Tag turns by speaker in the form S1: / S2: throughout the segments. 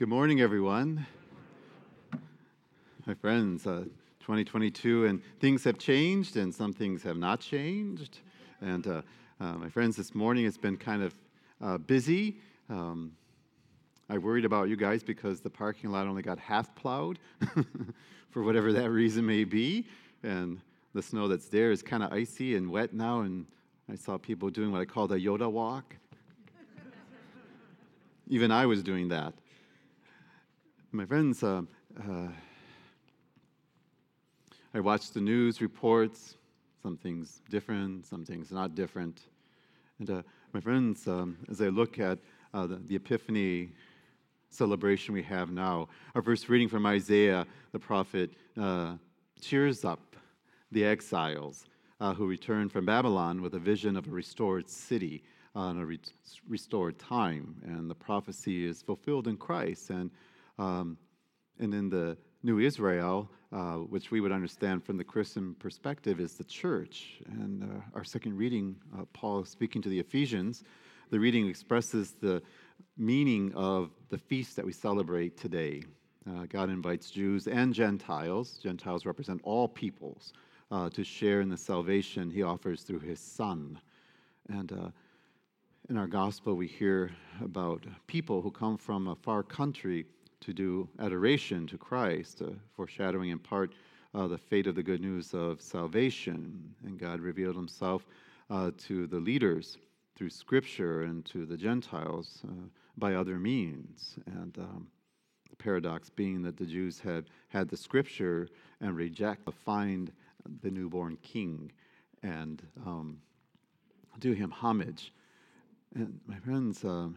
S1: Good morning, everyone. My friends, uh, 2022, and things have changed, and some things have not changed. And uh, uh, my friends, this morning it's been kind of uh, busy. Um, I worried about you guys because the parking lot only got half plowed, for whatever that reason may be. And the snow that's there is kind of icy and wet now, and I saw people doing what I call the Yoda walk. Even I was doing that. My friends, uh, uh, I watch the news reports. Some things different, some things not different. And uh, my friends, um, as I look at uh, the, the, Epiphany celebration we have now, our first reading from Isaiah, the prophet, uh, cheers up the exiles uh, who return from Babylon with a vision of a restored city and a re- restored time. And the prophecy is fulfilled in Christ. And um, and in the New Israel, uh, which we would understand from the Christian perspective, is the church. And uh, our second reading, uh, Paul speaking to the Ephesians, the reading expresses the meaning of the feast that we celebrate today. Uh, God invites Jews and Gentiles, Gentiles represent all peoples, uh, to share in the salvation he offers through his Son. And uh, in our gospel, we hear about people who come from a far country to do adoration to Christ, uh, foreshadowing in part uh, the fate of the good news of salvation. And God revealed himself uh, to the leaders through Scripture and to the Gentiles uh, by other means. And um, the paradox being that the Jews had had the Scripture and reject to find the newborn King and um, do him homage. And my friends, um,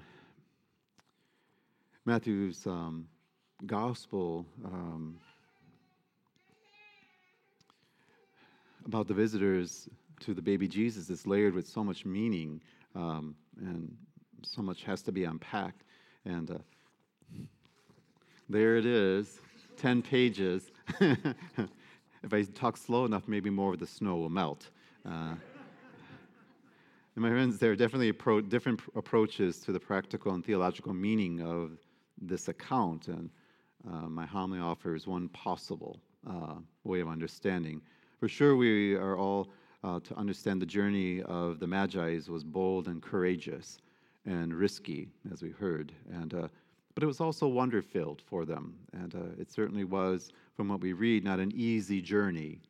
S1: Matthew's um, gospel um, about the visitors to the baby Jesus is layered with so much meaning um, and so much has to be unpacked. And uh, there it is, 10 pages. if I talk slow enough, maybe more of the snow will melt. Uh, and my friends, there are definitely different approaches to the practical and theological meaning of this account. And uh, my homily offers one possible uh, way of understanding. For sure, we are all uh, to understand the journey of the Magi's was bold and courageous and risky, as we heard. And, uh, but it was also wonder filled for them. And uh, it certainly was, from what we read, not an easy journey.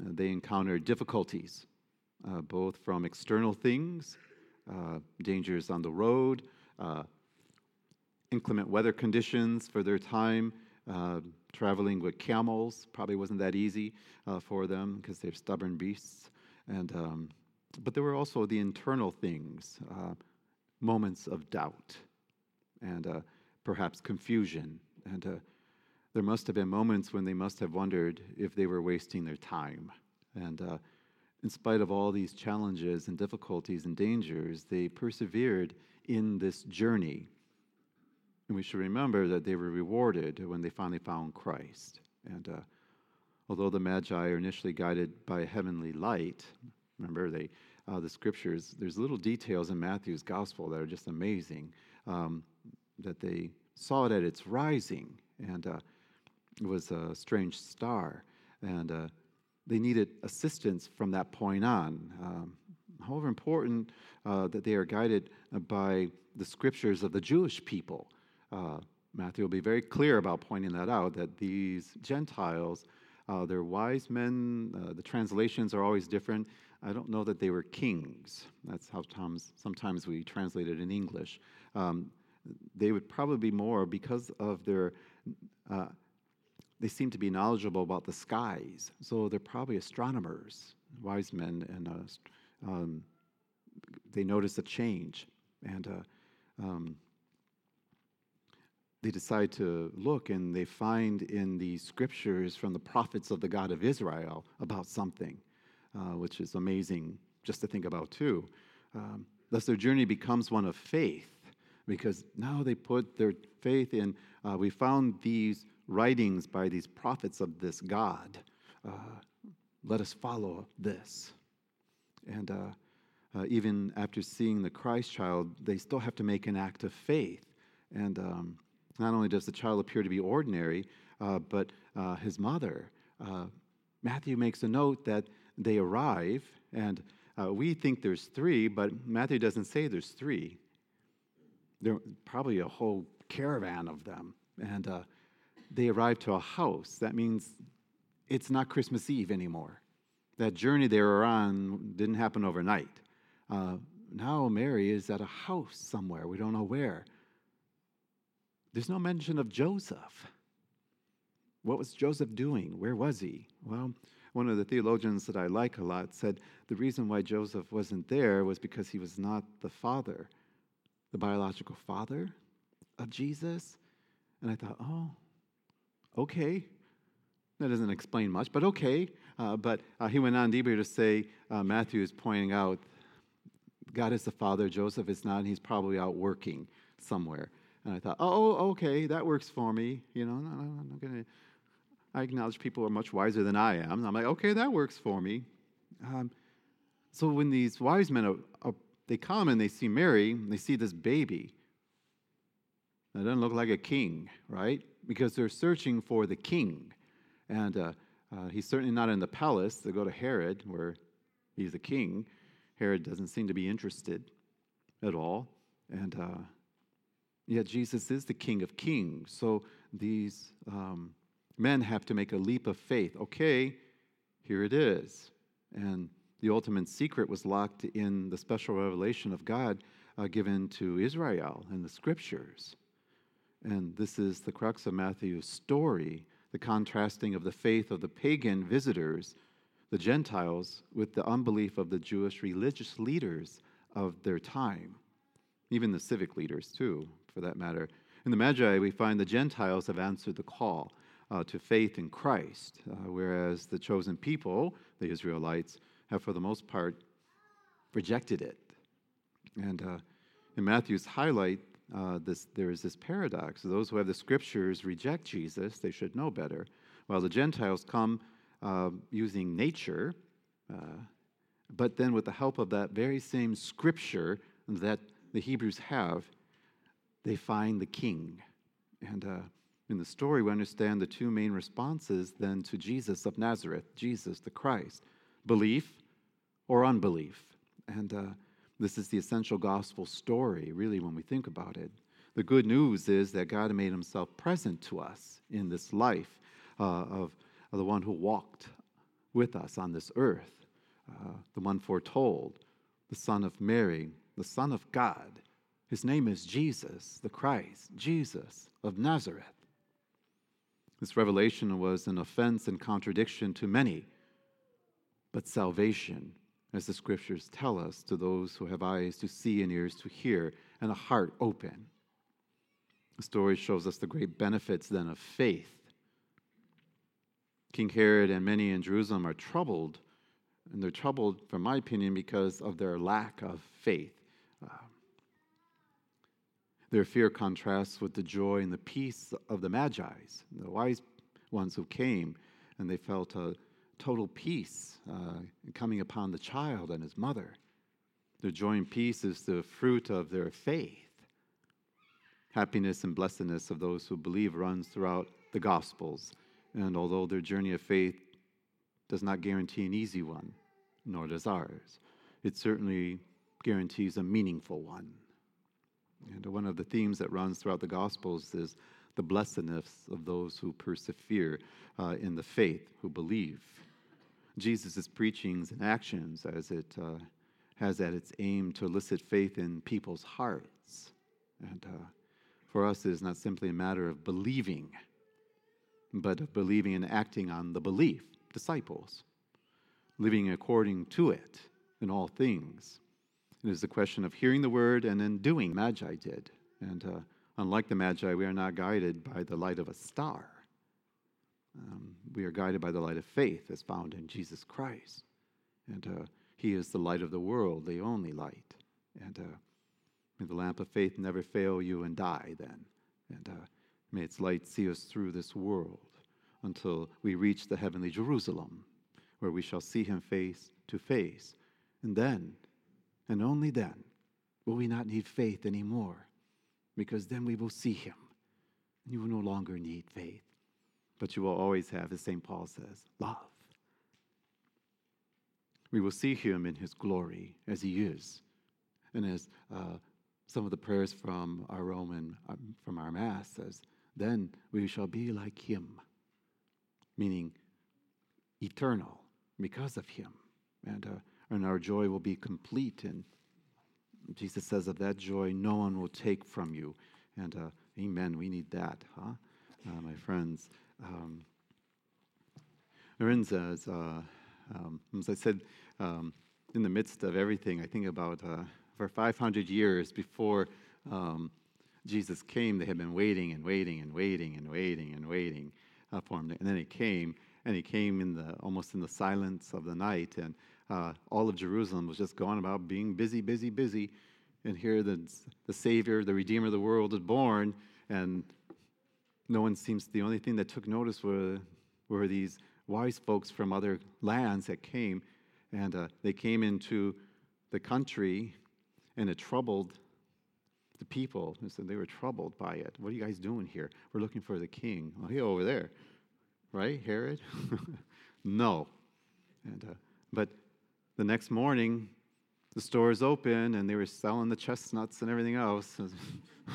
S1: Uh, they encountered difficulties, both from external things, dangers on the road, inclement weather conditions for their time. Uh, traveling with camels probably wasn't that easy uh, for them because they're stubborn beasts. And, um, but there were also the internal things, uh, moments of doubt and uh, perhaps confusion. And uh, there must have been moments when they must have wondered if they were wasting their time. And uh, in spite of all these challenges and difficulties and dangers, they persevered in this journey and we should remember that they were rewarded when they finally found Christ. And uh, although the Magi are initially guided by heavenly light, remember they uh, the scriptures. There's little details in Matthew's gospel that are just amazing. Um, that they saw it at its rising, and uh, it was a strange star, and uh, they needed assistance from that point on. Um, however important uh, that they are guided by the scriptures of the Jewish people uh, Matthew will be very clear about pointing that out that these Gentiles, uh, they're wise men. Uh, the translations are always different. I don't know that they were kings. That's how sometimes we translate it in English. Um, they would probably be more because of their, uh, they seem to be knowledgeable about the skies. So they're probably astronomers, wise men, and uh, um, they notice a change. And uh, um, they decide to look and they find in the scriptures from the prophets of the God of Israel about something, uh, which is amazing just to think about too. Um, thus, their journey becomes one of faith because now they put their faith in. Uh, we found these writings by these prophets of this God. Uh, let us follow this. And uh, uh, even after seeing the Christ child, they still have to make an act of faith. And um, Not only does the child appear to be ordinary, uh, but uh, his mother. Uh, Matthew makes a note that they arrive, and uh, we think there's three, but Matthew doesn't say there's three. There probably a whole caravan of them, and uh, they arrive to a house. That means it's not Christmas Eve anymore. That journey they were on didn't happen overnight. Uh, now Mary is at a house somewhere. We don't know where. There's no mention of Joseph. What was Joseph doing? Where was he? Well, one of the theologians that I like a lot said the reason why Joseph wasn't there was because he was not the father, the biological father of Jesus. And I thought, oh, okay. That doesn't explain much, but okay. Uh, but uh, he went on deeper to say uh, Matthew is pointing out God is the father, Joseph is not, and he's probably out working somewhere. And I thought, oh, okay, that works for me. You know, I'm not going to. I acknowledge people are much wiser than I am. I'm like, okay, that works for me. Um, so when these wise men are, are, they come and they see Mary, and they see this baby. That doesn't look like a king, right? Because they're searching for the king, and uh, uh, he's certainly not in the palace. They go to Herod, where he's a king. Herod doesn't seem to be interested at all, and uh, yet Jesus is the King of Kings. So these um, men have to make a leap of faith. Okay, here it is. And the ultimate secret was locked in the special revelation of God uh, given to Israel in the scriptures. And this is the crux of Matthew's story the contrasting of the faith of the pagan visitors, the Gentiles, with the unbelief of the Jewish religious leaders of their time, even the civic leaders, too, for that matter. In the Magi, we find the Gentiles have answered the call uh, to faith in Christ, uh, whereas the chosen people, the Israelites, have for the most part rejected it. And uh, in Matthew's highlight, uh, this, there is this paradox. Those who have the scriptures reject Jesus, they should know better, while the Gentiles come uh, using nature, uh, but then with the help of that very same scripture that the Hebrews have, they find the king. And in the story, we understand the two main responses then to Jesus of Nazareth, Jesus the Christ belief or unbelief. And uh, this is the essential gospel story, really, when we think about it. The good news is that God made himself present to us in this life uh, of, of, the one who walked with us on this earth, uh, the one foretold, the Son of Mary, the Son of God. His name is Jesus, the Christ, Jesus of Nazareth. This revelation was an offense and contradiction to many, but salvation, as the scriptures tell us, to those who have eyes to see and ears to hear and a heart open. The story shows us the great benefits then of faith. King Herod and many in Jerusalem are troubled, and they're troubled, from my opinion, because of their lack of faith. Their fear contrasts with the joy and the peace of the Magi's, the wise ones who came, and they felt a total peace uh, coming upon the child and his mother. Their joy and peace is the fruit of their faith. Happiness and blessedness of those who believe runs throughout the Gospels. And although their journey of faith does not guarantee an easy one, nor does ours, it certainly guarantees a meaningful one. And one of the themes that runs throughout the Gospels is the blessedness of those who persevere uh, in the faith, who believe. Jesus' preachings and actions as it uh, has at its aim to elicit faith in people's hearts. And uh, for us, it is not simply a matter of believing, but of believing and acting on the belief, disciples, living according to it in all things. It is the question of hearing the word and then doing. Magi did. And uh, unlike the Magi, we are not guided by the light of a star. Um, we are guided by the light of faith as found in Jesus Christ. And uh, He is the light of the world, the only light. And uh, may the lamp of faith never fail you and die then. And uh, may its light see us through this world until we reach the heavenly Jerusalem, where we shall see Him face to face. And then and only then will we not need faith anymore, because then we will see him And You will no longer need faith, but you will always have, as St. Paul says, love. We will see him in his glory as he is. And as uh, some of the prayers from our Roman, um, from our Mass says, then we shall be like him, meaning eternal because of him. And, uh, and our joy will be complete. And Jesus says, of that joy, no one will take from you. And uh, amen, we need that, huh? Uh, my friends. Um, uh, um, as I said, um, in the midst of everything, I think about uh, for 500 years before um, Jesus came, they had been waiting and waiting and waiting and waiting and waiting uh, for him. And then he came, and he came in the almost in the silence of the night, and uh, all of Jerusalem was just going about being busy, busy, busy. And here the, the Savior, the Redeemer of the world, is born, and no one seems, the only thing that took notice were, were these wise folks from other lands that came, and uh, they came into the country, and it troubled the people. And said they were troubled by it. What are you guys doing here? We're looking for the king. Oh, he over there, right, Herod? no. And uh, but the next morning, the stores open and they were selling the chestnuts and everything else.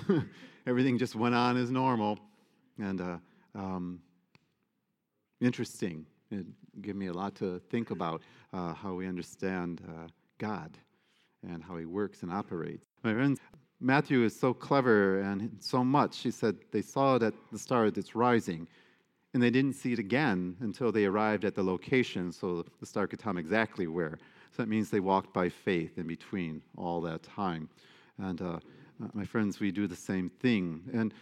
S1: everything just went on as normal. And uh, um, interesting. It gave me a lot to think about uh, how we understand uh, God and how He works and operates. My friends, Matthew is so clever and so much. He said they saw it at the star that's rising, and they didn't see it again until they arrived at the location so the star could tell them exactly where. So that means they walked by faith in between all that time. And uh, uh my friends, we do the same thing. And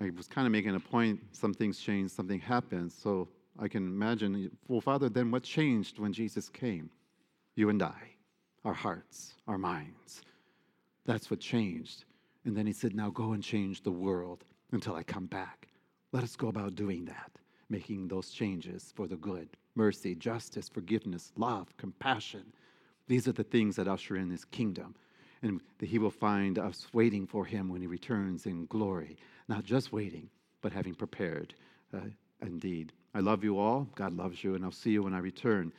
S1: I was kind of making a point some things changed, something happened. So I can imagine, well, Father, then what changed when Jesus came? You and I, our hearts, our minds. That's what changed. And then he said, Now go and change the world until I come back. Let us go about doing that, making those changes for the good mercy, justice, forgiveness, love, compassion. These are the things that usher in his kingdom. And that he will find us waiting for him when he returns in glory. Not just waiting, but having prepared uh, indeed. I love you all. God loves you, and I'll see you when I return.